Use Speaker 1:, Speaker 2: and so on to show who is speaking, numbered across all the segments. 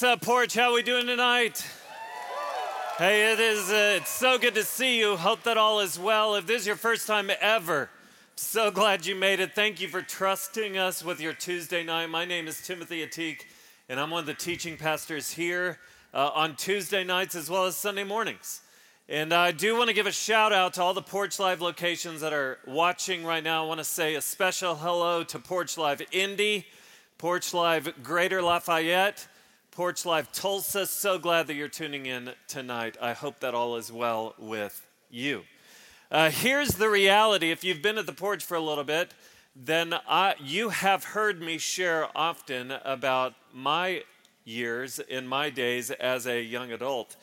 Speaker 1: What's up, Porch? How we doing tonight? Hey, it is. Uh, it's so good to see you. Hope that all is well. If this is your first time ever, so glad you made it. Thank you for trusting us with your Tuesday night. My name is Timothy Ateek, and I'm one of the teaching pastors here uh, on Tuesday nights as well as Sunday mornings. And I do want to give a shout out to all the Porch Live locations that are watching right now. I want to say a special hello to Porch Live Indy, Porch Live Greater Lafayette. Porch Live Tulsa. So glad that you're tuning in tonight. I hope that all is well with you. Uh, here's the reality if you've been at the porch for a little bit, then I, you have heard me share often about my years in my days as a young adult.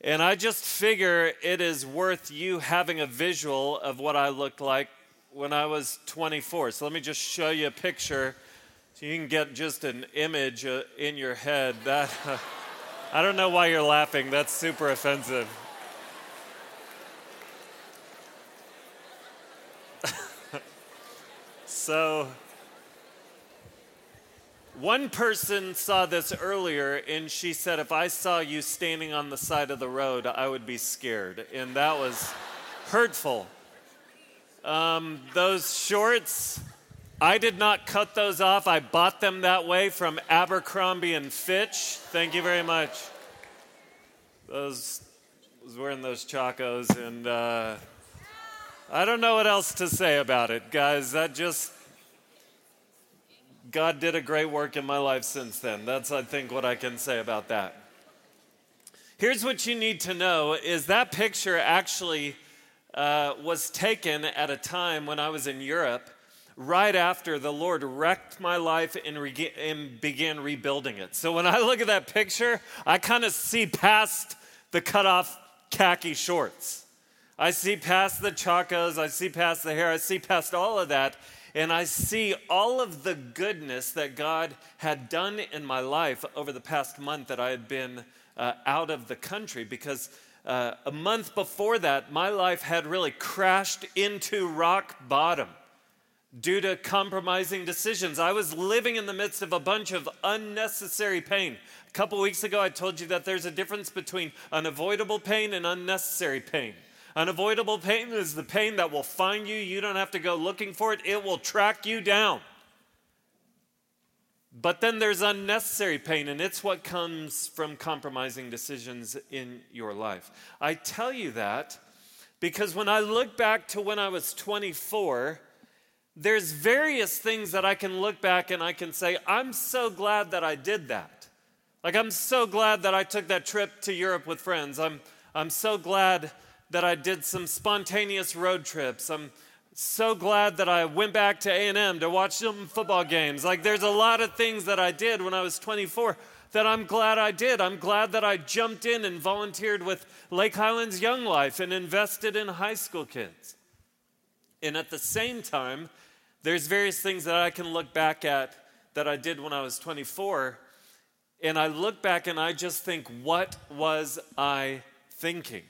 Speaker 1: And I just figure it is worth you having a visual of what I looked like when I was 24. So let me just show you a picture so you can get just an image uh, in your head. That uh, I don't know why you're laughing. That's super offensive. so one person saw this earlier and she said if I saw you standing on the side of the road, I would be scared. And that was hurtful. Um, those shorts I did not cut those off. I bought them that way from Abercrombie and Fitch. Thank you very much. Those I was wearing those chacos, and uh, I don't know what else to say about it, guys. That just God did a great work in my life since then. That's I think what I can say about that. Here's what you need to know: is that picture actually uh, was taken at a time when I was in Europe right after the Lord wrecked my life and, and began rebuilding it. So when I look at that picture, I kind of see past the cut off khaki shorts. I see past the chacos, I see past the hair, I see past all of that, and I see all of the goodness that God had done in my life over the past month that I had been uh, out of the country because. Uh, a month before that, my life had really crashed into rock bottom due to compromising decisions. I was living in the midst of a bunch of unnecessary pain. A couple weeks ago, I told you that there's a difference between unavoidable pain and unnecessary pain. Unavoidable pain is the pain that will find you. You don't have to go looking for it, it will track you down. But then there's unnecessary pain, and it's what comes from compromising decisions in your life. I tell you that because when I look back to when I was 24, there's various things that I can look back and I can say, I'm so glad that I did that. Like, I'm so glad that I took that trip to Europe with friends. I'm, I'm so glad that I did some spontaneous road trips. I'm so glad that I went back to A&M to watch some football games. Like, there's a lot of things that I did when I was 24 that I'm glad I did. I'm glad that I jumped in and volunteered with Lake Highlands Young Life and invested in high school kids. And at the same time, there's various things that I can look back at that I did when I was 24, and I look back and I just think, what was I thinking?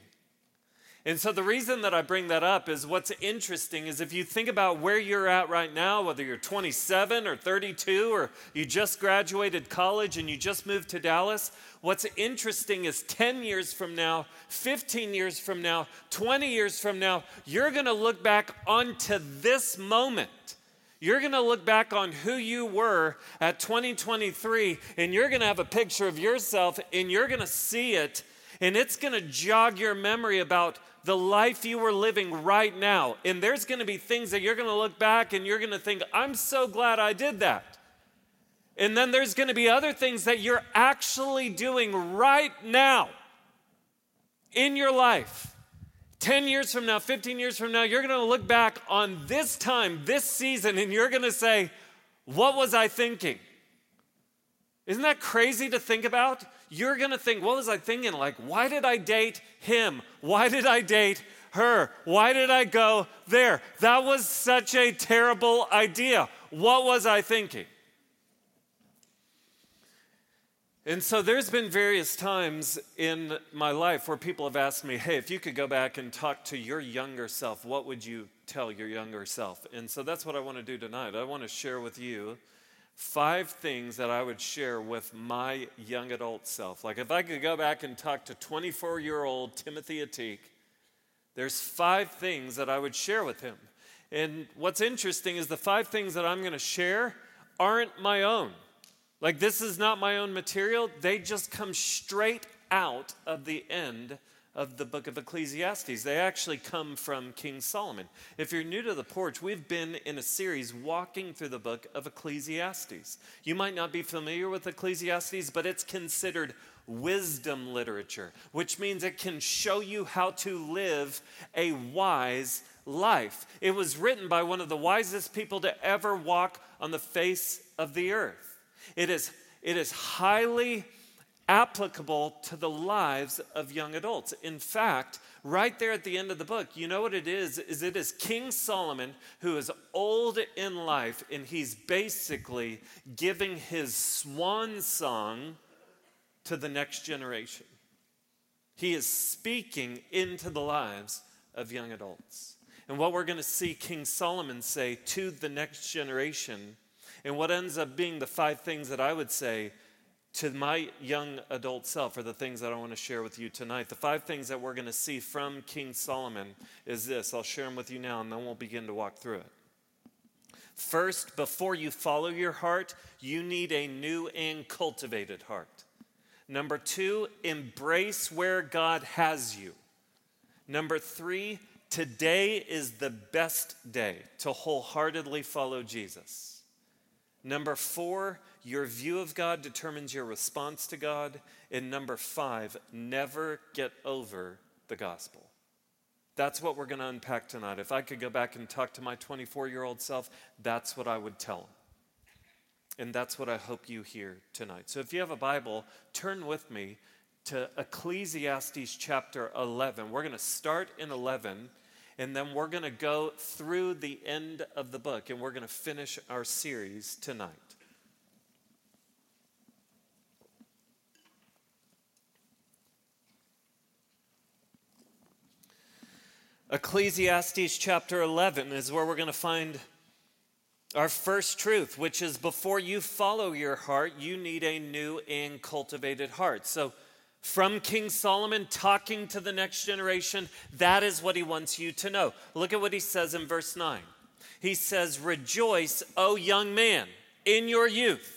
Speaker 1: And so the reason that I bring that up is what's interesting is if you think about where you're at right now, whether you're 27 or 32 or you just graduated college and you just moved to Dallas, what's interesting is 10 years from now, 15 years from now, 20 years from now, you're going to look back onto this moment you're going to look back on who you were at 2023 and you're going to have a picture of yourself and you're going to see it and it's going to jog your memory about the life you were living right now. And there's going to be things that you're going to look back and you're going to think, I'm so glad I did that. And then there's going to be other things that you're actually doing right now in your life 10 years from now, 15 years from now, you're going to look back on this time, this season, and you're going to say, What was I thinking? Isn't that crazy to think about? You're going to think, What was I thinking? Like, why did I date him? Why did I date her? Why did I go there? That was such a terrible idea. What was I thinking? And so there's been various times in my life where people have asked me, hey, if you could go back and talk to your younger self, what would you tell your younger self? And so that's what I want to do tonight. I want to share with you five things that I would share with my young adult self. Like if I could go back and talk to 24 year old Timothy Ateek, there's five things that I would share with him. And what's interesting is the five things that I'm going to share aren't my own. Like, this is not my own material. They just come straight out of the end of the book of Ecclesiastes. They actually come from King Solomon. If you're new to the porch, we've been in a series walking through the book of Ecclesiastes. You might not be familiar with Ecclesiastes, but it's considered wisdom literature, which means it can show you how to live a wise life. It was written by one of the wisest people to ever walk on the face of the earth. It is, it is highly applicable to the lives of young adults. In fact, right there at the end of the book, you know what it is? Is it is King Solomon who is old in life and he's basically giving his swan song to the next generation. He is speaking into the lives of young adults. And what we're going to see King Solomon say to the next generation, and what ends up being the five things that I would say to my young adult self are the things that I want to share with you tonight. The five things that we're going to see from King Solomon is this. I'll share them with you now, and then we'll begin to walk through it. First, before you follow your heart, you need a new and cultivated heart. Number two, embrace where God has you. Number three, Today is the best day to wholeheartedly follow Jesus. Number four, your view of God determines your response to God. And number five, never get over the gospel. That's what we're going to unpack tonight. If I could go back and talk to my 24 year old self, that's what I would tell him. And that's what I hope you hear tonight. So if you have a Bible, turn with me to Ecclesiastes chapter 11. We're going to start in 11 and then we're going to go through the end of the book and we're going to finish our series tonight. Ecclesiastes chapter 11 is where we're going to find our first truth, which is before you follow your heart, you need a new and cultivated heart. So, from King Solomon talking to the next generation. That is what he wants you to know. Look at what he says in verse 9. He says, Rejoice, O young man, in your youth.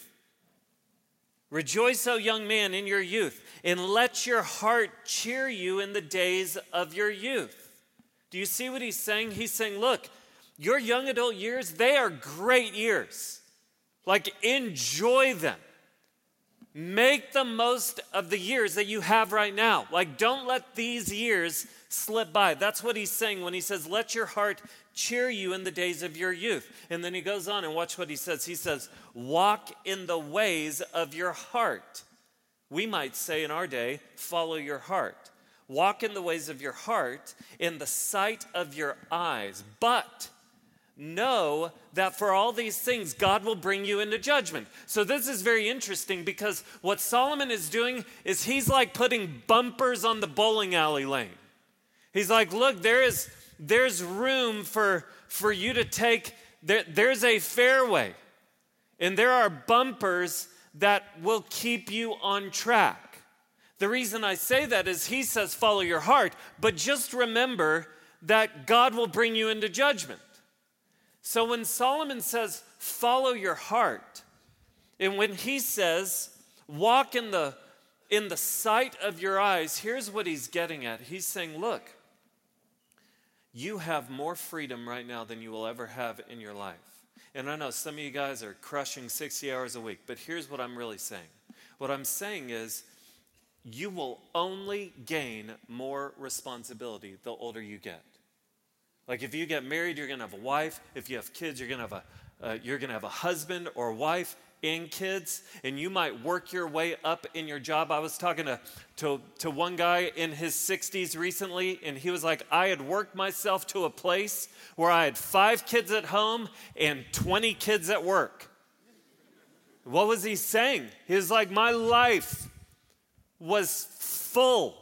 Speaker 1: Rejoice, O young man, in your youth, and let your heart cheer you in the days of your youth. Do you see what he's saying? He's saying, Look, your young adult years, they are great years. Like, enjoy them. Make the most of the years that you have right now. Like, don't let these years slip by. That's what he's saying when he says, Let your heart cheer you in the days of your youth. And then he goes on and watch what he says. He says, Walk in the ways of your heart. We might say in our day, Follow your heart. Walk in the ways of your heart in the sight of your eyes. But know that for all these things, God will bring you into judgment. So, this is very interesting because what Solomon is doing is he's like putting bumpers on the bowling alley lane. He's like, look, there is, there's room for, for you to take, there, there's a fairway, and there are bumpers that will keep you on track. The reason I say that is he says, follow your heart, but just remember that God will bring you into judgment. So when Solomon says, follow your heart, and when he says, walk in the, in the sight of your eyes, here's what he's getting at. He's saying, look, you have more freedom right now than you will ever have in your life. And I know some of you guys are crushing 60 hours a week, but here's what I'm really saying. What I'm saying is, you will only gain more responsibility the older you get. Like if you get married, you're going to have a wife. If you have kids, you're going to have a uh, you're going to have a husband or wife and kids, and you might work your way up in your job. I was talking to, to, to one guy in his 60s recently, and he was like, I had worked myself to a place where I had five kids at home and 20 kids at work. What was he saying? He was like, My life was full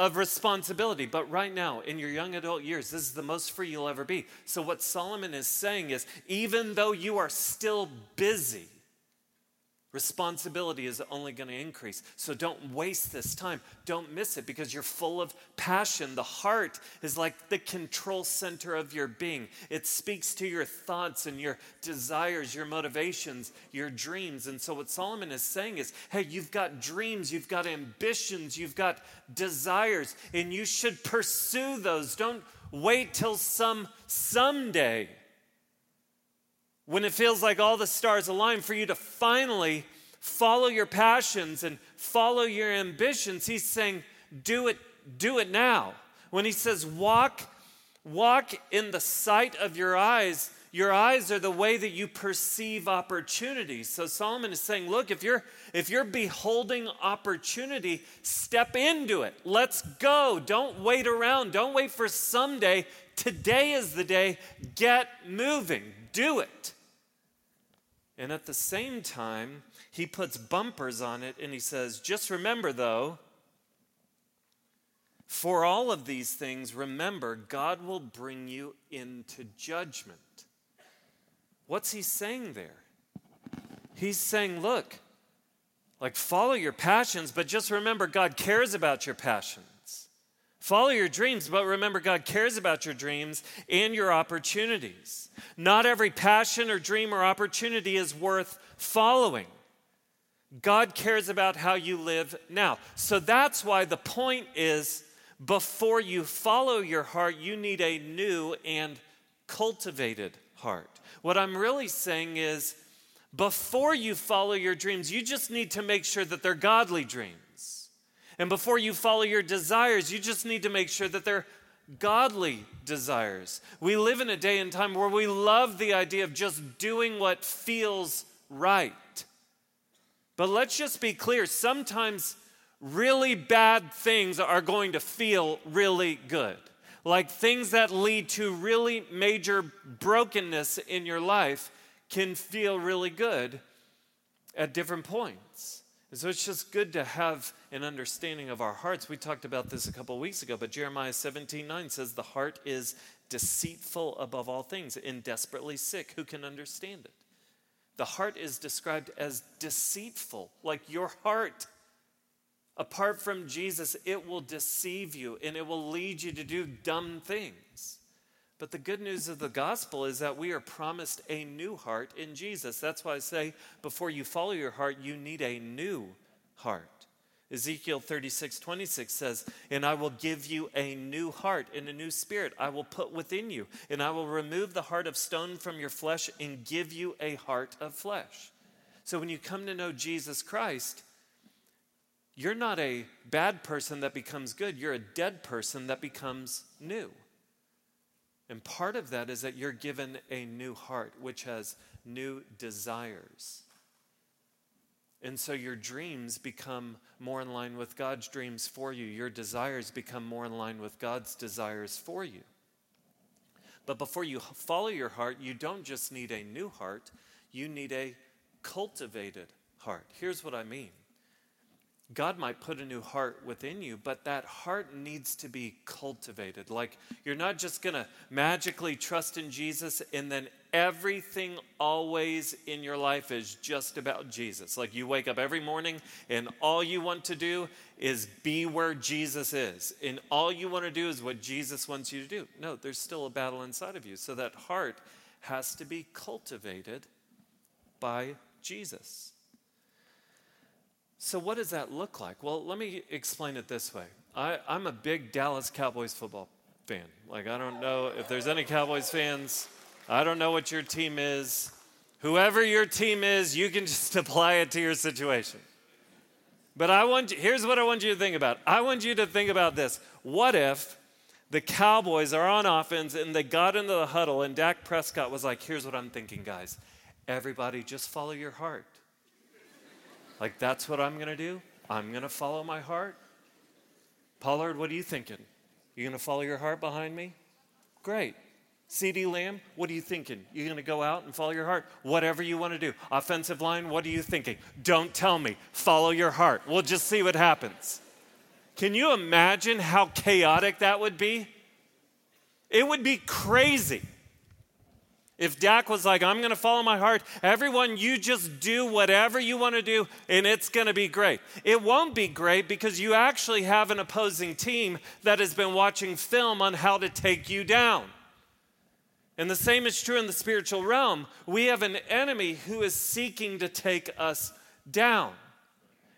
Speaker 1: of responsibility. But right now, in your young adult years, this is the most free you'll ever be. So, what Solomon is saying is even though you are still busy, Responsibility is only going to increase. So don't waste this time. Don't miss it because you're full of passion. The heart is like the control center of your being. It speaks to your thoughts and your desires, your motivations, your dreams. And so, what Solomon is saying is hey, you've got dreams, you've got ambitions, you've got desires, and you should pursue those. Don't wait till some someday when it feels like all the stars align for you to finally follow your passions and follow your ambitions he's saying do it do it now. When he says walk walk in the sight of your eyes your eyes are the way that you perceive opportunities so solomon is saying look if you're if you're beholding opportunity step into it. Let's go. Don't wait around. Don't wait for someday. Today is the day. Get moving. Do it and at the same time, he puts bumpers on it and he says, Just remember though, for all of these things, remember, God will bring you into judgment. What's he saying there? He's saying, Look, like follow your passions, but just remember, God cares about your passions. Follow your dreams, but remember, God cares about your dreams and your opportunities. Not every passion or dream or opportunity is worth following. God cares about how you live now. So that's why the point is before you follow your heart, you need a new and cultivated heart. What I'm really saying is before you follow your dreams, you just need to make sure that they're godly dreams. And before you follow your desires, you just need to make sure that they're godly desires. We live in a day and time where we love the idea of just doing what feels right. But let's just be clear sometimes really bad things are going to feel really good. Like things that lead to really major brokenness in your life can feel really good at different points. And so it's just good to have an understanding of our hearts. We talked about this a couple weeks ago, but Jeremiah 17 9 says, The heart is deceitful above all things and desperately sick. Who can understand it? The heart is described as deceitful, like your heart. Apart from Jesus, it will deceive you and it will lead you to do dumb things. But the good news of the gospel is that we are promised a new heart in Jesus. That's why I say before you follow your heart, you need a new heart. Ezekiel 36, 26 says, And I will give you a new heart and a new spirit I will put within you, and I will remove the heart of stone from your flesh and give you a heart of flesh. So when you come to know Jesus Christ, you're not a bad person that becomes good, you're a dead person that becomes new. And part of that is that you're given a new heart, which has new desires. And so your dreams become more in line with God's dreams for you. Your desires become more in line with God's desires for you. But before you follow your heart, you don't just need a new heart, you need a cultivated heart. Here's what I mean God might put a new heart within you, but that heart needs to be cultivated. Like you're not just going to magically trust in Jesus and then everything always in your life is just about Jesus. Like you wake up every morning and all you want to do is be where Jesus is. And all you want to do is what Jesus wants you to do. No, there's still a battle inside of you. So that heart has to be cultivated by Jesus. So, what does that look like? Well, let me explain it this way. I, am a big Dallas Cowboys football fan. Like, I don't know if there's any Cowboys fans. I don't know what your team is. Whoever your team is, you can just apply it to your situation. But I want you, here's what I want you to think about. I want you to think about this. What if the Cowboys are on offense and they got into the huddle and Dak Prescott was like, here's what I'm thinking, guys. Everybody just follow your heart. Like, that's what I'm going to do? I'm going to follow my heart? Pollard, what are you thinking? You going to follow your heart behind me? Great. CeeDee Lamb, what are you thinking? You're going to go out and follow your heart? Whatever you want to do. Offensive line, what are you thinking? Don't tell me. Follow your heart. We'll just see what happens. Can you imagine how chaotic that would be? It would be crazy. If Dak was like, I'm going to follow my heart, everyone, you just do whatever you want to do and it's going to be great. It won't be great because you actually have an opposing team that has been watching film on how to take you down. And the same is true in the spiritual realm. We have an enemy who is seeking to take us down.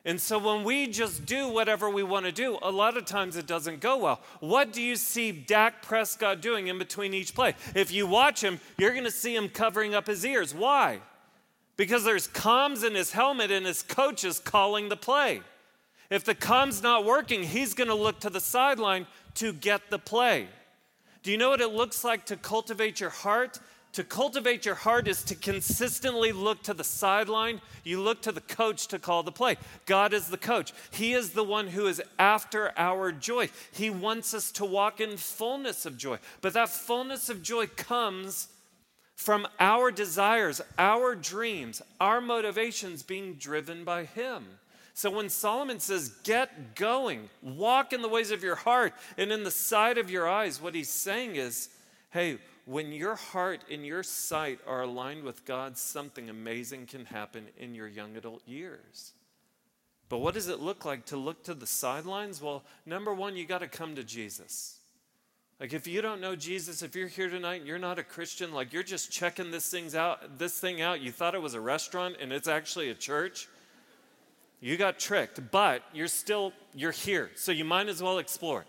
Speaker 1: And so when we just do whatever we want to do, a lot of times it doesn't go well. What do you see Dak Prescott doing in between each play? If you watch him, you're going to see him covering up his ears. Why? Because there's comms in his helmet and his coach is calling the play. If the comm's not working, he's going to look to the sideline to get the play. Do you know what it looks like to cultivate your heart? To cultivate your heart is to consistently look to the sideline. You look to the coach to call the play. God is the coach. He is the one who is after our joy. He wants us to walk in fullness of joy. But that fullness of joy comes from our desires, our dreams, our motivations being driven by Him. So when Solomon says, get going, walk in the ways of your heart and in the sight of your eyes, what he's saying is, hey, when your heart and your sight are aligned with God, something amazing can happen in your young adult years. But what does it look like to look to the sidelines? Well, number one, you got to come to Jesus. Like if you don't know Jesus, if you're here tonight and you're not a Christian, like you're just checking this things out, this thing out, you thought it was a restaurant and it's actually a church. You got tricked, but you're still you're here. So you might as well explore.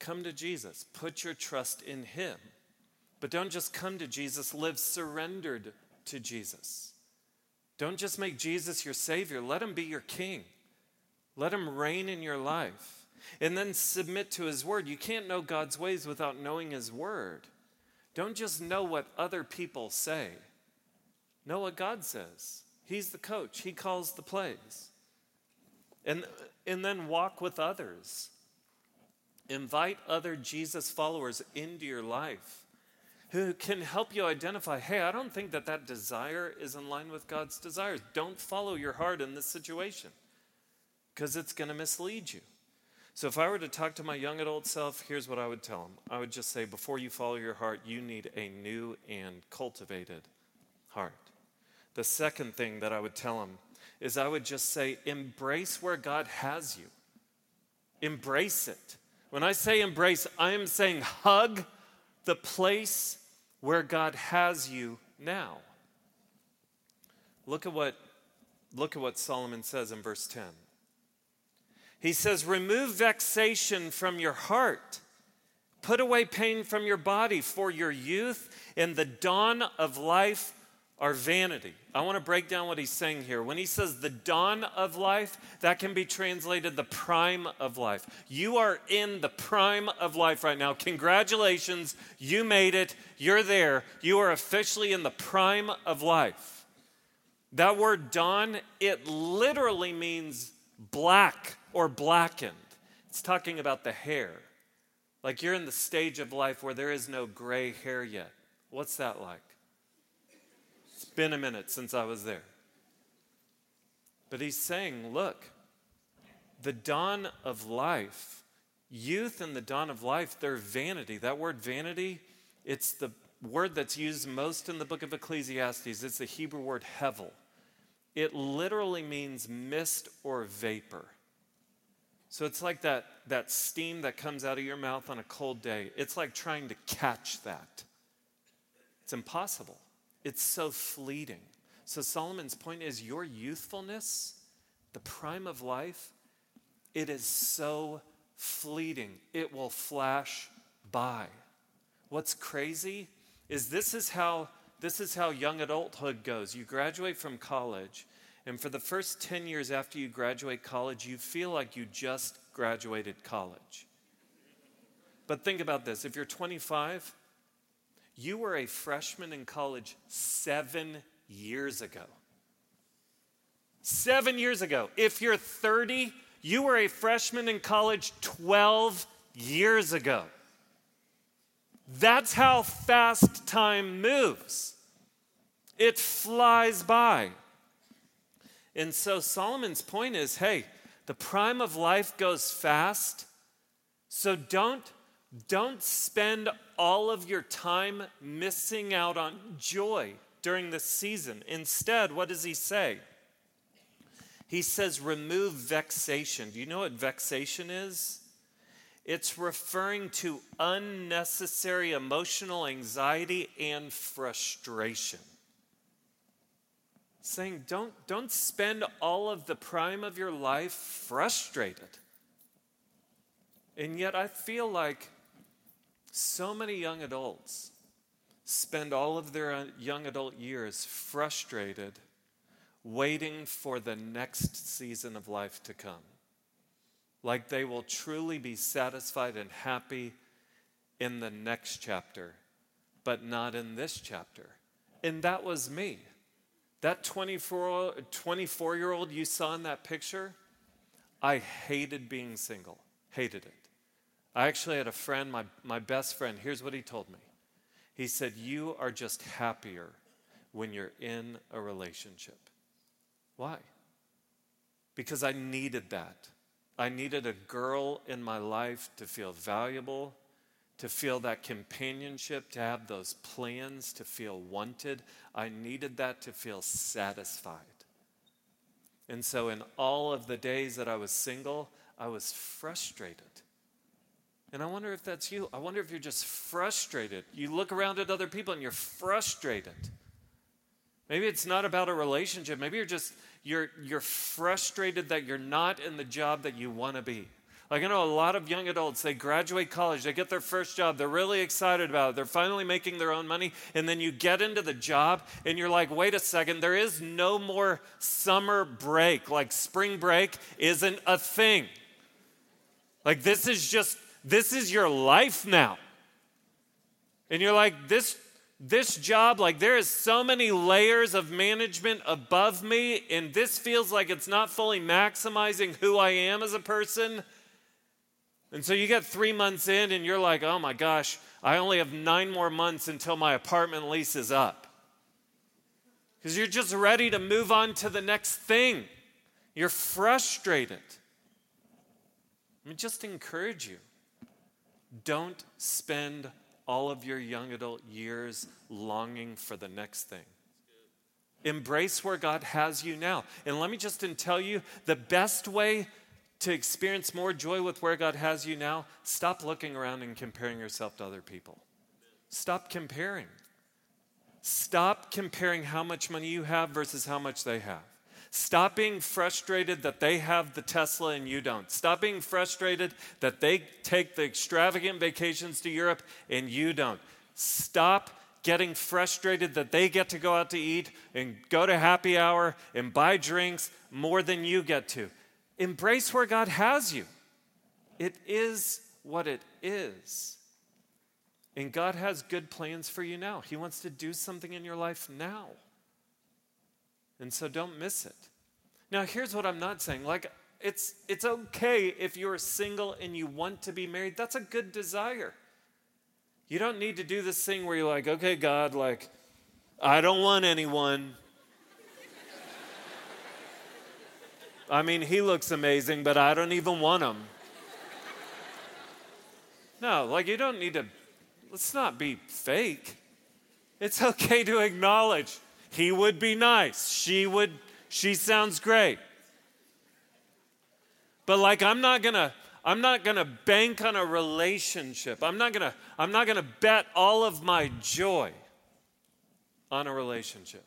Speaker 1: Come to Jesus. Put your trust in Him. But don't just come to Jesus, live surrendered to Jesus. Don't just make Jesus your Savior, let Him be your King. Let Him reign in your life. And then submit to His Word. You can't know God's ways without knowing His Word. Don't just know what other people say, know what God says. He's the coach, He calls the plays. And, and then walk with others. Invite other Jesus followers into your life who can help you identify hey, I don't think that that desire is in line with God's desires. Don't follow your heart in this situation because it's going to mislead you. So, if I were to talk to my young adult self, here's what I would tell him I would just say, before you follow your heart, you need a new and cultivated heart. The second thing that I would tell him is I would just say, embrace where God has you, embrace it. When I say embrace, I am saying hug the place where God has you now. Look at what, look at what Solomon says in verse 10. He says, Remove vexation from your heart. Put away pain from your body, for your youth and the dawn of life are vanity. I want to break down what he's saying here. When he says the dawn of life, that can be translated the prime of life. You are in the prime of life right now. Congratulations, you made it. You're there. You are officially in the prime of life. That word dawn, it literally means black or blackened. It's talking about the hair. Like you're in the stage of life where there is no gray hair yet. What's that like? Been a minute since I was there. But he's saying, look, the dawn of life, youth and the dawn of life, they're vanity. That word vanity, it's the word that's used most in the book of Ecclesiastes. It's the Hebrew word hevel. It literally means mist or vapor. So it's like that, that steam that comes out of your mouth on a cold day. It's like trying to catch that. It's impossible. It's so fleeting. So, Solomon's point is your youthfulness, the prime of life, it is so fleeting. It will flash by. What's crazy is this is how this is how young adulthood goes. You graduate from college, and for the first 10 years after you graduate college, you feel like you just graduated college. But think about this if you're 25, you were a freshman in college seven years ago. Seven years ago. If you're 30, you were a freshman in college 12 years ago. That's how fast time moves. It flies by. And so Solomon's point is hey, the prime of life goes fast, so don't Don't spend all of your time missing out on joy during this season. Instead, what does he say? He says, remove vexation. Do you know what vexation is? It's referring to unnecessary emotional anxiety and frustration. Saying, don't, don't spend all of the prime of your life frustrated. And yet, I feel like so many young adults spend all of their uh, young adult years frustrated, waiting for the next season of life to come. Like they will truly be satisfied and happy in the next chapter, but not in this chapter. And that was me. That 24, 24 year old you saw in that picture, I hated being single, hated it. I actually had a friend, my, my best friend, here's what he told me. He said, You are just happier when you're in a relationship. Why? Because I needed that. I needed a girl in my life to feel valuable, to feel that companionship, to have those plans, to feel wanted. I needed that to feel satisfied. And so, in all of the days that I was single, I was frustrated. And I wonder if that's you. I wonder if you're just frustrated. You look around at other people and you're frustrated. Maybe it's not about a relationship. Maybe you're just you're you're frustrated that you're not in the job that you want to be. Like I know a lot of young adults, they graduate college, they get their first job, they're really excited about it, they're finally making their own money, and then you get into the job and you're like, wait a second, there is no more summer break. Like spring break isn't a thing. Like this is just this is your life now. And you're like, this, this job, like there is so many layers of management above me, and this feels like it's not fully maximizing who I am as a person. And so you get three months in, and you're like, oh my gosh, I only have nine more months until my apartment lease is up. Because you're just ready to move on to the next thing. You're frustrated. Let me just encourage you don't spend all of your young adult years longing for the next thing. Embrace where God has you now. And let me just tell you the best way to experience more joy with where God has you now, stop looking around and comparing yourself to other people. Stop comparing. Stop comparing how much money you have versus how much they have. Stop being frustrated that they have the Tesla and you don't. Stop being frustrated that they take the extravagant vacations to Europe and you don't. Stop getting frustrated that they get to go out to eat and go to happy hour and buy drinks more than you get to. Embrace where God has you. It is what it is. And God has good plans for you now. He wants to do something in your life now. And so don't miss it. Now, here's what I'm not saying. Like, it's, it's okay if you're single and you want to be married. That's a good desire. You don't need to do this thing where you're like, okay, God, like, I don't want anyone. I mean, he looks amazing, but I don't even want him. No, like, you don't need to, let's not be fake. It's okay to acknowledge he would be nice. She would, she sounds great. But like, I'm not gonna, I'm not gonna bank on a relationship. I'm not gonna, I'm not gonna bet all of my joy on a relationship.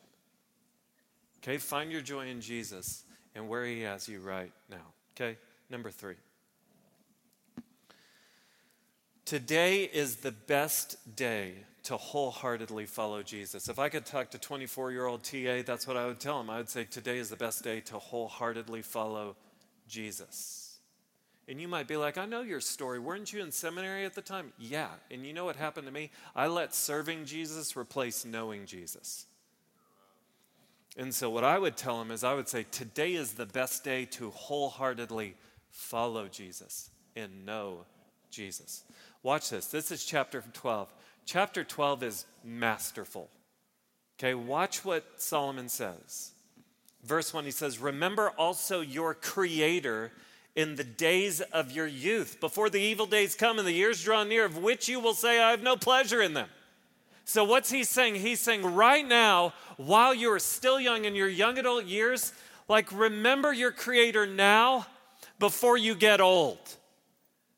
Speaker 1: Okay, find your joy in Jesus and where He has you right now. Okay, number three. Today is the best day to wholeheartedly follow Jesus. If I could talk to 24 year old TA, that's what I would tell him. I would say, Today is the best day to wholeheartedly follow Jesus. And you might be like, I know your story. Weren't you in seminary at the time? Yeah. And you know what happened to me? I let serving Jesus replace knowing Jesus. And so, what I would tell him is, I would say, Today is the best day to wholeheartedly follow Jesus and know Jesus. Watch this. This is chapter 12. Chapter 12 is masterful. Okay, watch what Solomon says. Verse 1, he says, Remember also your Creator in the days of your youth, before the evil days come and the years draw near, of which you will say, I have no pleasure in them. So, what's he saying? He's saying, right now, while you are still young in your young adult years, like remember your Creator now before you get old.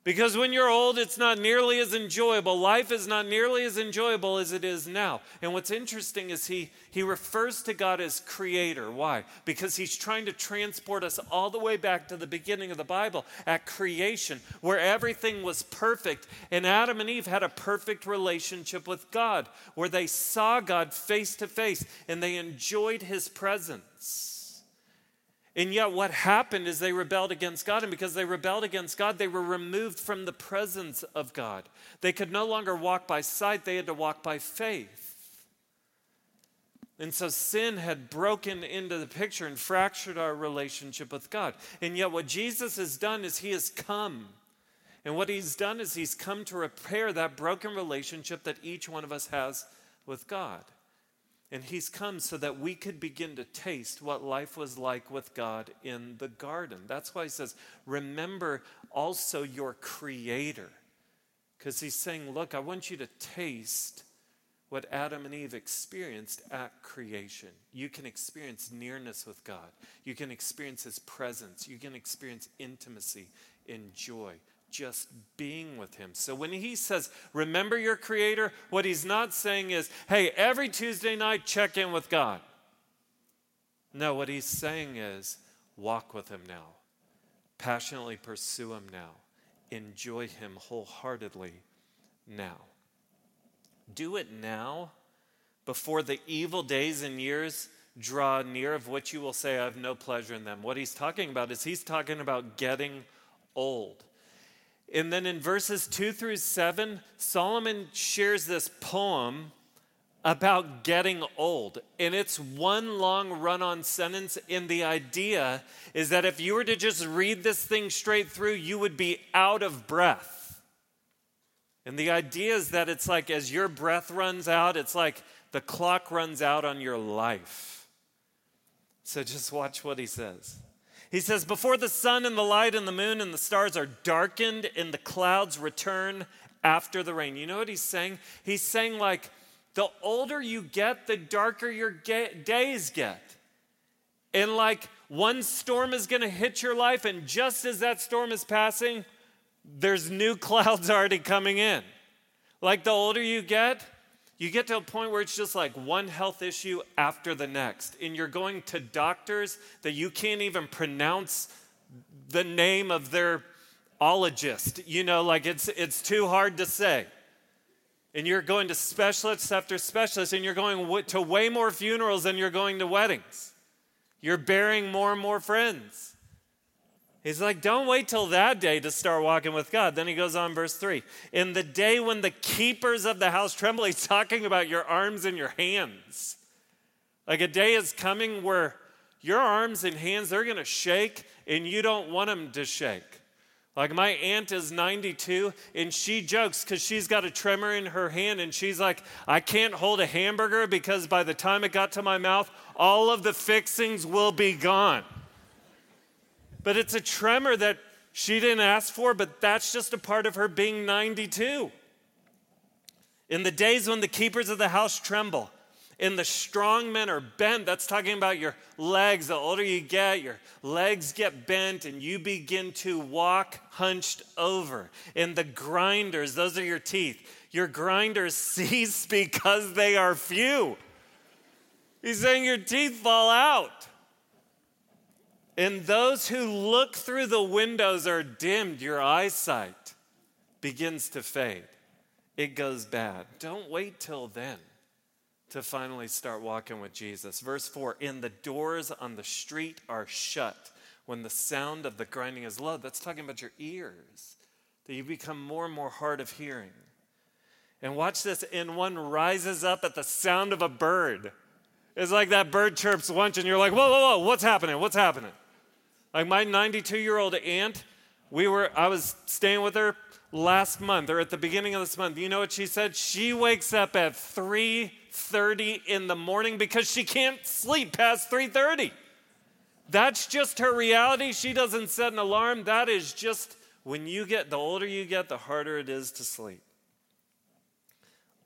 Speaker 1: Because when you're old, it's not nearly as enjoyable. Life is not nearly as enjoyable as it is now. And what's interesting is he, he refers to God as creator. Why? Because he's trying to transport us all the way back to the beginning of the Bible at creation, where everything was perfect. And Adam and Eve had a perfect relationship with God, where they saw God face to face and they enjoyed his presence. And yet, what happened is they rebelled against God. And because they rebelled against God, they were removed from the presence of God. They could no longer walk by sight, they had to walk by faith. And so sin had broken into the picture and fractured our relationship with God. And yet, what Jesus has done is he has come. And what he's done is he's come to repair that broken relationship that each one of us has with God. And he's come so that we could begin to taste what life was like with God in the garden. That's why he says, Remember also your creator. Because he's saying, Look, I want you to taste what Adam and Eve experienced at creation. You can experience nearness with God, you can experience his presence, you can experience intimacy in joy just being with Him. So when He says, remember your Creator, what He's not saying is, hey, every Tuesday night, check in with God. No, what He's saying is, walk with Him now, passionately pursue Him now, enjoy Him wholeheartedly now. Do it now before the evil days and years draw near of which you will say, I have no pleasure in them. What he's talking about is he's talking about getting old. And then in verses 2 through 7, Solomon shares this poem about getting old. And it's one long run on sentence. And the idea is that if you were to just read this thing straight through, you would be out of breath. And the idea is that it's like as your breath runs out, it's like the clock runs out on your life. So just watch what he says. He says, Before the sun and the light and the moon and the stars are darkened and the clouds return after the rain. You know what he's saying? He's saying, like, the older you get, the darker your days get. And like, one storm is gonna hit your life, and just as that storm is passing, there's new clouds already coming in. Like, the older you get, you get to a point where it's just like one health issue after the next. And you're going to doctors that you can't even pronounce the name of their ologist. You know, like it's, it's too hard to say. And you're going to specialists after specialists, and you're going to way more funerals than you're going to weddings. You're burying more and more friends. He's like, don't wait till that day to start walking with God. Then he goes on, verse 3. In the day when the keepers of the house tremble, he's talking about your arms and your hands. Like a day is coming where your arms and hands, they're going to shake and you don't want them to shake. Like my aunt is 92 and she jokes because she's got a tremor in her hand and she's like, I can't hold a hamburger because by the time it got to my mouth, all of the fixings will be gone. But it's a tremor that she didn't ask for, but that's just a part of her being 92. In the days when the keepers of the house tremble, and the strong men are bent, that's talking about your legs. The older you get, your legs get bent and you begin to walk hunched over. And the grinders, those are your teeth, your grinders cease because they are few. He's saying your teeth fall out. And those who look through the windows are dimmed, your eyesight begins to fade. It goes bad. Don't wait till then to finally start walking with Jesus. Verse 4 In the doors on the street are shut when the sound of the grinding is low. That's talking about your ears, that you become more and more hard of hearing. And watch this, and one rises up at the sound of a bird. It's like that bird chirps once, and you're like, whoa, whoa, whoa, what's happening? What's happening? Like my 92 year old aunt, we were, I was staying with her last month or at the beginning of this month. You know what she said? She wakes up at 3:30 in the morning because she can't sleep past 3:30. That's just her reality. She doesn't set an alarm. That is just when you get, the older you get, the harder it is to sleep.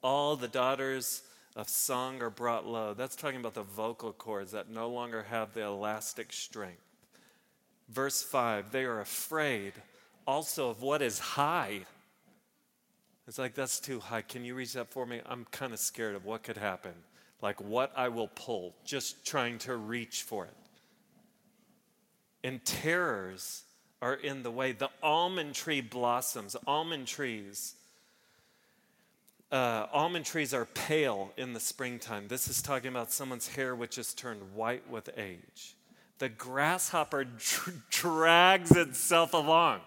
Speaker 1: All the daughters of song are brought low. That's talking about the vocal cords that no longer have the elastic strength. Verse 5 they are afraid also of what is high. It's like, that's too high. Can you reach that for me? I'm kind of scared of what could happen. Like what I will pull, just trying to reach for it. And terrors are in the way. The almond tree blossoms, almond trees. Uh, almond trees are pale in the springtime. This is talking about someone's hair which has turned white with age. The grasshopper drags itself along.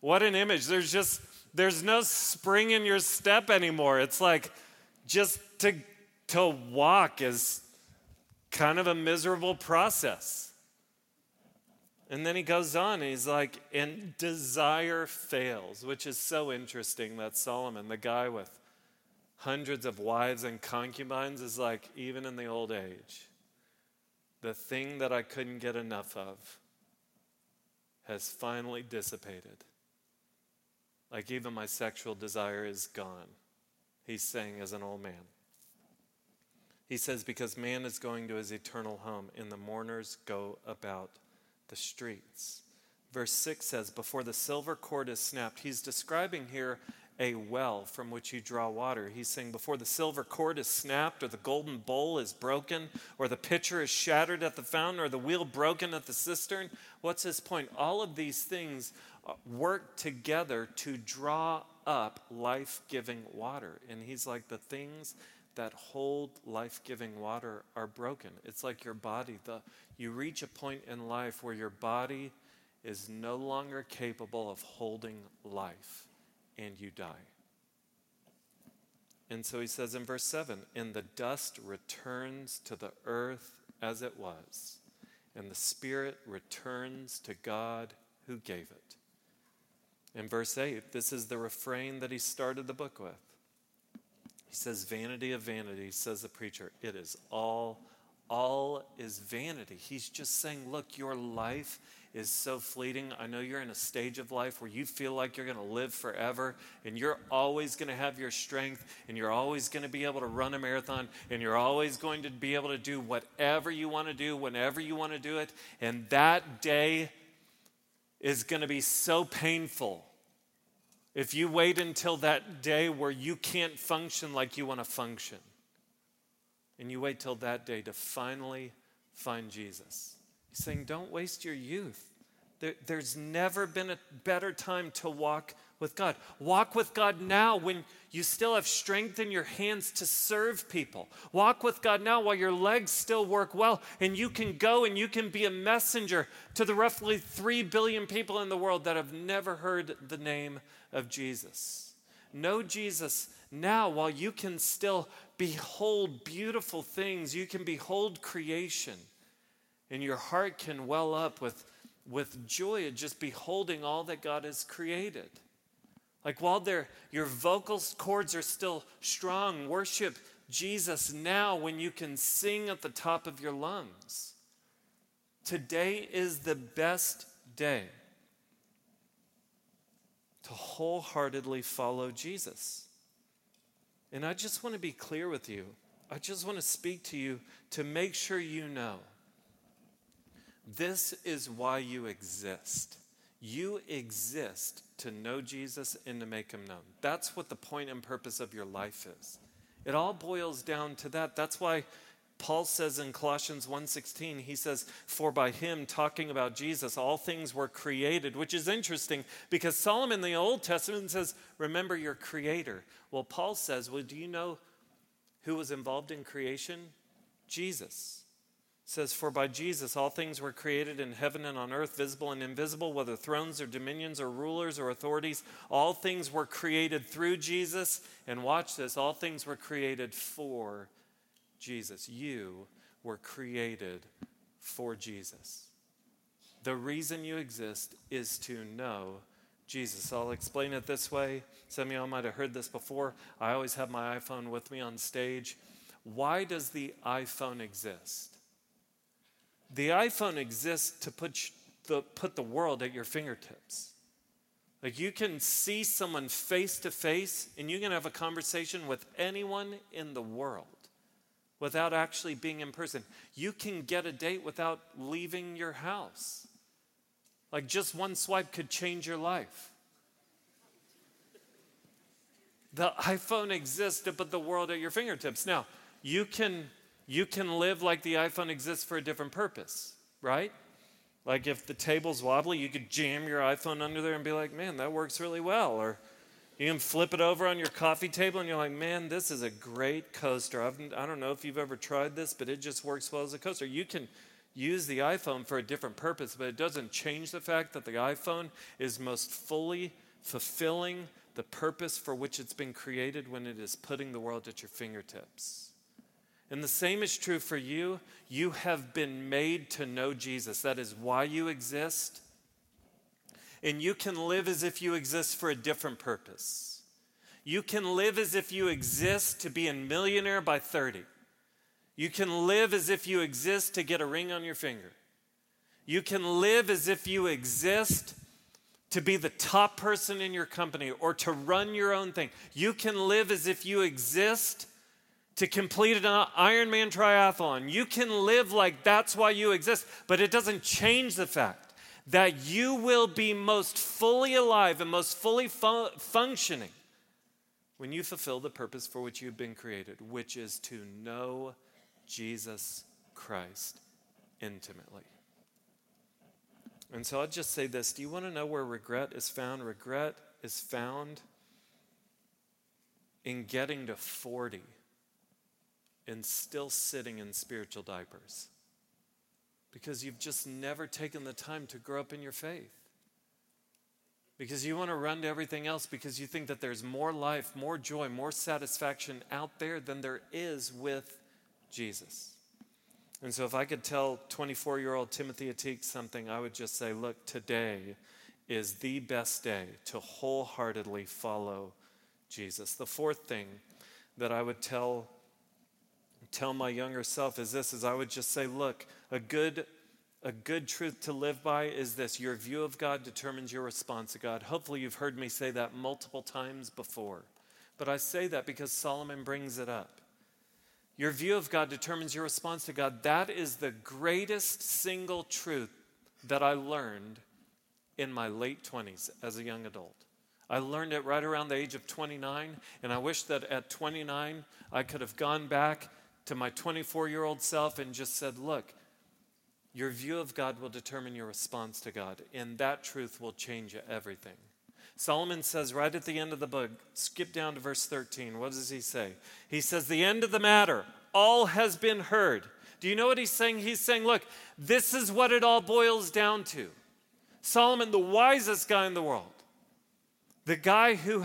Speaker 1: What an image. There's just, there's no spring in your step anymore. It's like just to, to walk is kind of a miserable process. And then he goes on, he's like, and desire fails, which is so interesting that Solomon, the guy with hundreds of wives and concubines, is like, even in the old age, the thing that I couldn't get enough of has finally dissipated. Like, even my sexual desire is gone. He's saying as an old man. He says, because man is going to his eternal home, and the mourners go about the streets. Verse 6 says, Before the silver cord is snapped, he's describing here a well from which you draw water. He's saying, Before the silver cord is snapped, or the golden bowl is broken, or the pitcher is shattered at the fountain, or the wheel broken at the cistern. What's his point? All of these things uh, work together to draw up life giving water. And he's like, The things that hold life giving water are broken. It's like your body. The, you reach a point in life where your body is no longer capable of holding life and you die. And so he says in verse 7 And the dust returns to the earth as it was, and the spirit returns to God who gave it. In verse 8, this is the refrain that he started the book with. He says, Vanity of vanity, says the preacher. It is all, all is vanity. He's just saying, Look, your life is so fleeting. I know you're in a stage of life where you feel like you're going to live forever and you're always going to have your strength and you're always going to be able to run a marathon and you're always going to be able to do whatever you want to do whenever you want to do it. And that day is going to be so painful if you wait until that day where you can't function like you want to function, and you wait till that day to finally find Jesus, he's saying, don't waste your youth. There, there's never been a better time to walk with God. Walk with God now when you still have strength in your hands to serve people. Walk with God now while your legs still work well and you can go and you can be a messenger to the roughly 3 billion people in the world that have never heard the name of Jesus. Know Jesus now while you can still behold beautiful things, you can behold creation, and your heart can well up with, with joy at just beholding all that God has created. Like while your vocal cords are still strong, worship Jesus now when you can sing at the top of your lungs. Today is the best day to wholeheartedly follow Jesus. And I just want to be clear with you. I just want to speak to you to make sure you know this is why you exist. You exist to know Jesus and to make him known. That's what the point and purpose of your life is. It all boils down to that. That's why Paul says in Colossians 1:16, he says, "For by him talking about Jesus all things were created," which is interesting because Solomon in the Old Testament says, "Remember your creator." Well, Paul says, "Well, do you know who was involved in creation? Jesus." Says, For by Jesus all things were created in heaven and on earth, visible and invisible, whether thrones or dominions or rulers or authorities. All things were created through Jesus. And watch this all things were created for Jesus. You were created for Jesus. The reason you exist is to know Jesus. I'll explain it this way. Some of y'all might have heard this before. I always have my iPhone with me on stage. Why does the iPhone exist? The iPhone exists to put the, put the world at your fingertips. Like you can see someone face to face and you can have a conversation with anyone in the world without actually being in person. You can get a date without leaving your house. Like just one swipe could change your life. The iPhone exists to put the world at your fingertips. Now, you can you can live like the iPhone exists for a different purpose, right? Like if the table's wobbly, you could jam your iPhone under there and be like, man, that works really well. Or you can flip it over on your coffee table and you're like, man, this is a great coaster. I've, I don't know if you've ever tried this, but it just works well as a coaster. You can use the iPhone for a different purpose, but it doesn't change the fact that the iPhone is most fully fulfilling the purpose for which it's been created when it is putting the world at your fingertips. And the same is true for you. You have been made to know Jesus. That is why you exist. And you can live as if you exist for a different purpose. You can live as if you exist to be a millionaire by 30. You can live as if you exist to get a ring on your finger. You can live as if you exist to be the top person in your company or to run your own thing. You can live as if you exist to complete an Ironman triathlon. You can live like that's why you exist, but it doesn't change the fact that you will be most fully alive and most fully fu- functioning when you fulfill the purpose for which you've been created, which is to know Jesus Christ intimately. And so I'll just say this Do you want to know where regret is found? Regret is found in getting to 40 and still sitting in spiritual diapers because you've just never taken the time to grow up in your faith. Because you want to run to everything else because you think that there's more life, more joy, more satisfaction out there than there is with Jesus. And so, if I could tell 24 year old Timothy Ateek something, I would just say, look, today is the best day to wholeheartedly follow Jesus. The fourth thing that I would tell tell my younger self is this is I would just say, look, a good a good truth to live by is this your view of God determines your response to God. Hopefully you've heard me say that multiple times before. But I say that because Solomon brings it up. Your view of God determines your response to God. That is the greatest single truth that I learned in my late 20s as a young adult. I learned it right around the age of 29, and I wish that at 29 I could have gone back to my 24 year old self and just said, Look, your view of God will determine your response to God, and that truth will change everything. Solomon says right at the end of the book, skip down to verse 13. What does he say? He says, The end of the matter, all has been heard. Do you know what he's saying? He's saying, Look, this is what it all boils down to. Solomon, the wisest guy in the world, the guy who,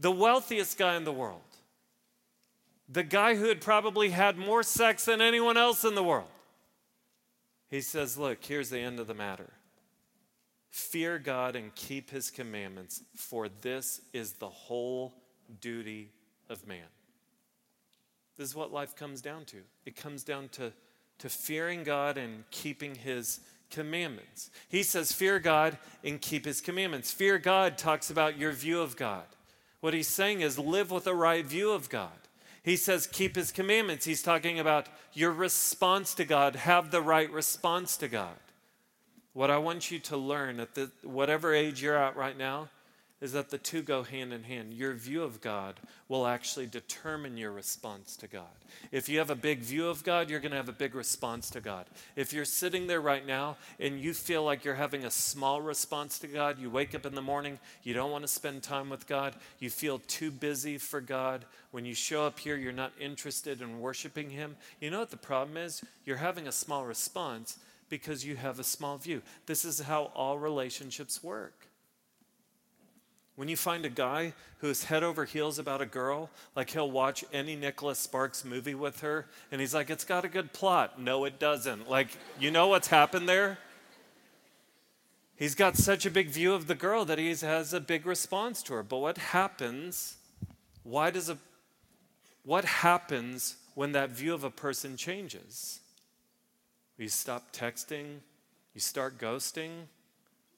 Speaker 1: the wealthiest guy in the world, the guy who had probably had more sex than anyone else in the world. He says, Look, here's the end of the matter. Fear God and keep his commandments, for this is the whole duty of man. This is what life comes down to. It comes down to, to fearing God and keeping his commandments. He says, Fear God and keep his commandments. Fear God talks about your view of God. What he's saying is live with a right view of God. He says, keep his commandments. He's talking about your response to God, have the right response to God. What I want you to learn at the, whatever age you're at right now is that the two go hand in hand. Your view of God will actually determine your response to God. If you have a big view of God, you're going to have a big response to God. If you're sitting there right now and you feel like you're having a small response to God, you wake up in the morning, you don't want to spend time with God, you feel too busy for God. When you show up here, you're not interested in worshiping Him. You know what the problem is? You're having a small response because you have a small view. This is how all relationships work. When you find a guy who is head over heels about a girl, like he'll watch any Nicholas Sparks movie with her, and he's like, it's got a good plot. No, it doesn't. Like, you know what's happened there? He's got such a big view of the girl that he has a big response to her. But what happens? Why does a what happens when that view of a person changes? you stop texting, you start ghosting.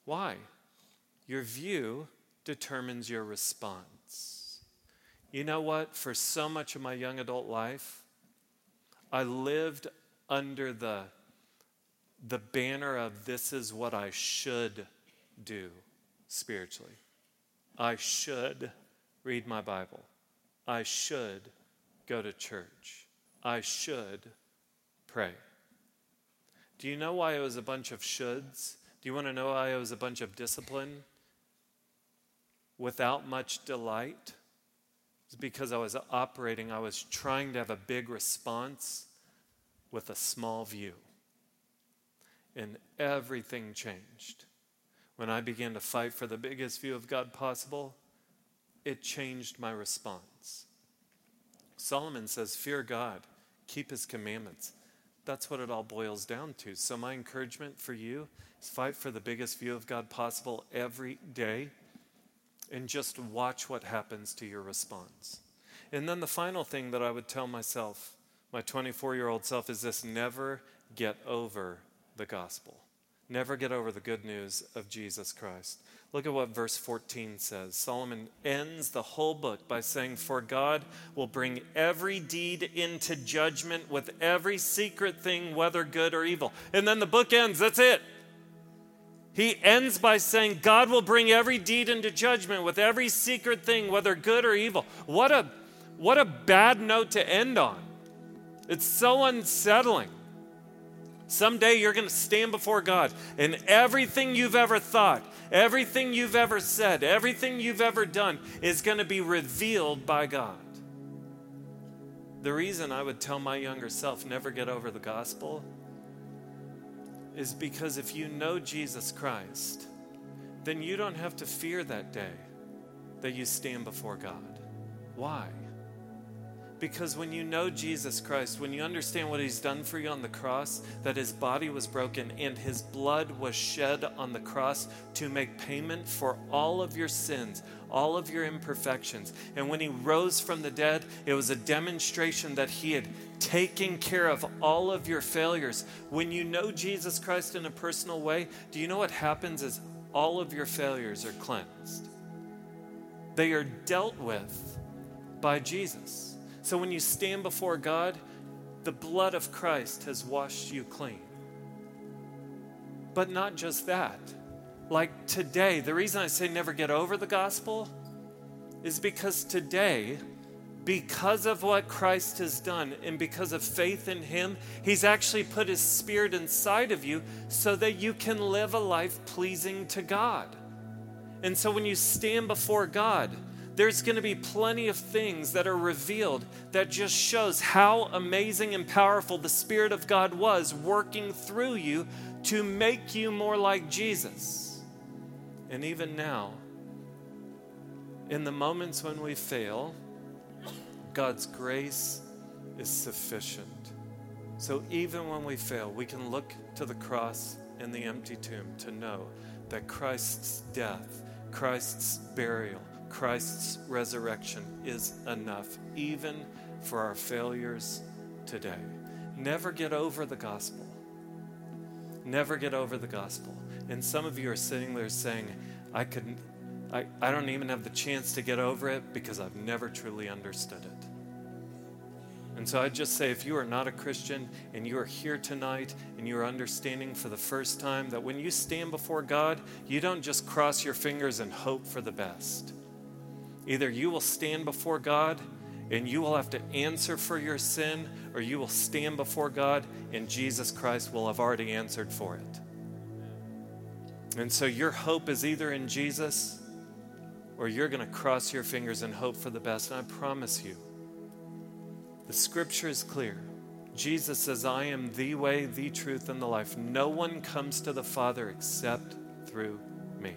Speaker 1: Why? Your view determines your response. You know what? For so much of my young adult life, I lived under the, the banner of this is what I should do spiritually. I should read my Bible. I should go to church. I should pray. Do you know why it was a bunch of shoulds? Do you want to know why it was a bunch of discipline without much delight? It's because I was operating, I was trying to have a big response with a small view. And everything changed. When I began to fight for the biggest view of God possible, it changed my response. Solomon says, Fear God, keep his commandments. That's what it all boils down to. So, my encouragement for you is fight for the biggest view of God possible every day and just watch what happens to your response. And then the final thing that I would tell myself, my 24 year old self, is this never get over the gospel. Never get over the good news of Jesus Christ. Look at what verse 14 says. Solomon ends the whole book by saying, For God will bring every deed into judgment with every secret thing, whether good or evil. And then the book ends. That's it. He ends by saying, God will bring every deed into judgment with every secret thing, whether good or evil. What a, what a bad note to end on. It's so unsettling. Someday you're going to stand before God, and everything you've ever thought, everything you've ever said, everything you've ever done is going to be revealed by God. The reason I would tell my younger self never get over the gospel is because if you know Jesus Christ, then you don't have to fear that day that you stand before God. Why? Because when you know Jesus Christ, when you understand what he's done for you on the cross, that his body was broken and his blood was shed on the cross to make payment for all of your sins, all of your imperfections. And when he rose from the dead, it was a demonstration that he had taken care of all of your failures. When you know Jesus Christ in a personal way, do you know what happens is all of your failures are cleansed. They are dealt with by Jesus. So when you stand before God, the blood of Christ has washed you clean. But not just that. Like today, the reason I say never get over the gospel is because today, because of what Christ has done and because of faith in Him, He's actually put His Spirit inside of you so that you can live a life pleasing to God. And so when you stand before God, there's going to be plenty of things that are revealed that just shows how amazing and powerful the Spirit of God was working through you to make you more like Jesus. And even now, in the moments when we fail, God's grace is sufficient. So even when we fail, we can look to the cross and the empty tomb to know that Christ's death, Christ's burial, Christ's resurrection is enough, even for our failures today. Never get over the gospel. Never get over the gospel. And some of you are sitting there saying, I couldn't, I, I don't even have the chance to get over it because I've never truly understood it. And so I just say if you are not a Christian and you are here tonight and you are understanding for the first time that when you stand before God, you don't just cross your fingers and hope for the best. Either you will stand before God and you will have to answer for your sin, or you will stand before God and Jesus Christ will have already answered for it. And so your hope is either in Jesus or you're going to cross your fingers and hope for the best. And I promise you, the scripture is clear. Jesus says, I am the way, the truth, and the life. No one comes to the Father except through me.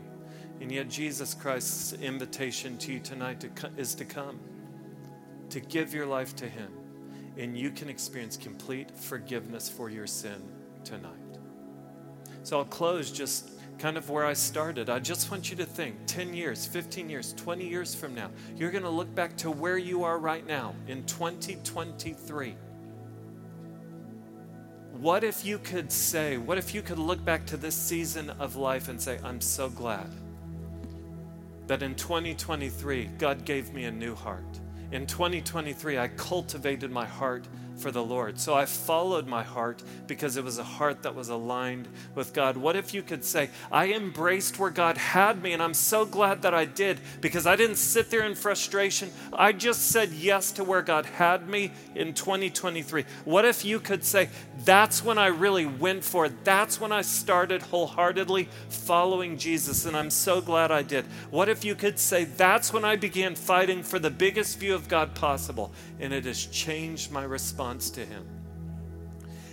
Speaker 1: and yet, Jesus Christ's invitation to you tonight to is to come, to give your life to Him, and you can experience complete forgiveness for your sin tonight. So I'll close just kind of where I started. I just want you to think 10 years, 15 years, 20 years from now, you're going to look back to where you are right now in 2023. what if you could say, what if you could look back to this season of life and say, I'm so glad that in 2023, God gave me a new heart. In 2023, I cultivated my heart for the Lord. So I followed my heart because it was a heart that was aligned with God. What if you could say, I embraced where God had me, and I'm so glad that I did because I didn't sit there in frustration. I just said yes to where God had me in 2023. What if you could say, That's when I really went for it? That's when I started wholeheartedly following Jesus, and I'm so glad I did. What if you could say, That's when I began fighting for the biggest view of God possible, and it has changed my response response to Him.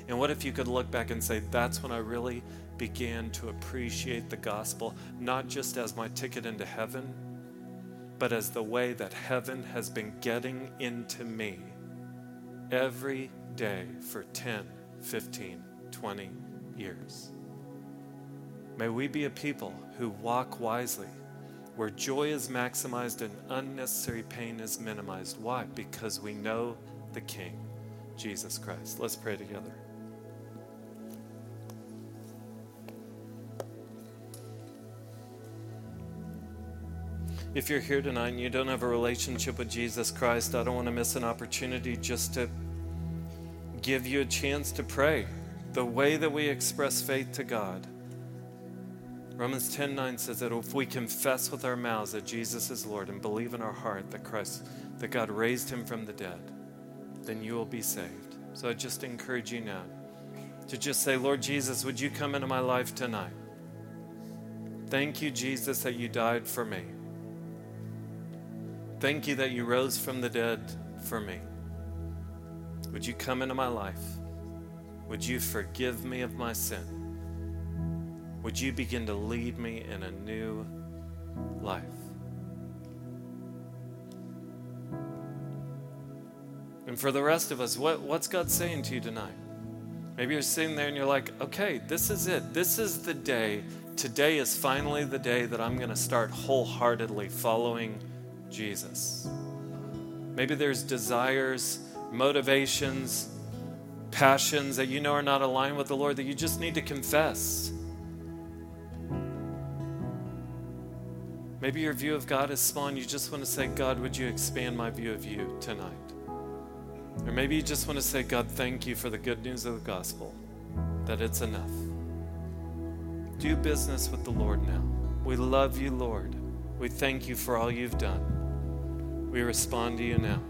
Speaker 1: And what if you could look back and say, that's when I really began to appreciate the gospel, not just as my ticket into heaven, but as the way that heaven has been getting into me every day for 10, 15, 20 years. May we be a people who walk wisely, where joy is maximized and unnecessary pain is minimized. Why? Because we know the King. Jesus Christ. Let's pray together. If you're here tonight and you don't have a relationship with Jesus Christ, I don't want to miss an opportunity just to give you a chance to pray the way that we express faith to God. Romans 10 9 says that if we confess with our mouths that Jesus is Lord and believe in our heart that Christ, that God raised him from the dead, then you will be saved. So I just encourage you now to just say, Lord Jesus, would you come into my life tonight? Thank you, Jesus, that you died for me. Thank you that you rose from the dead for me. Would you come into my life? Would you forgive me of my sin? Would you begin to lead me in a new life? And for the rest of us, what, what's God saying to you tonight? Maybe you're sitting there and you're like, okay, this is it. This is the day. Today is finally the day that I'm going to start wholeheartedly following Jesus. Maybe there's desires, motivations, passions that you know are not aligned with the Lord that you just need to confess. Maybe your view of God is small and you just want to say, God, would you expand my view of you tonight? Or maybe you just want to say, God, thank you for the good news of the gospel, that it's enough. Do business with the Lord now. We love you, Lord. We thank you for all you've done. We respond to you now.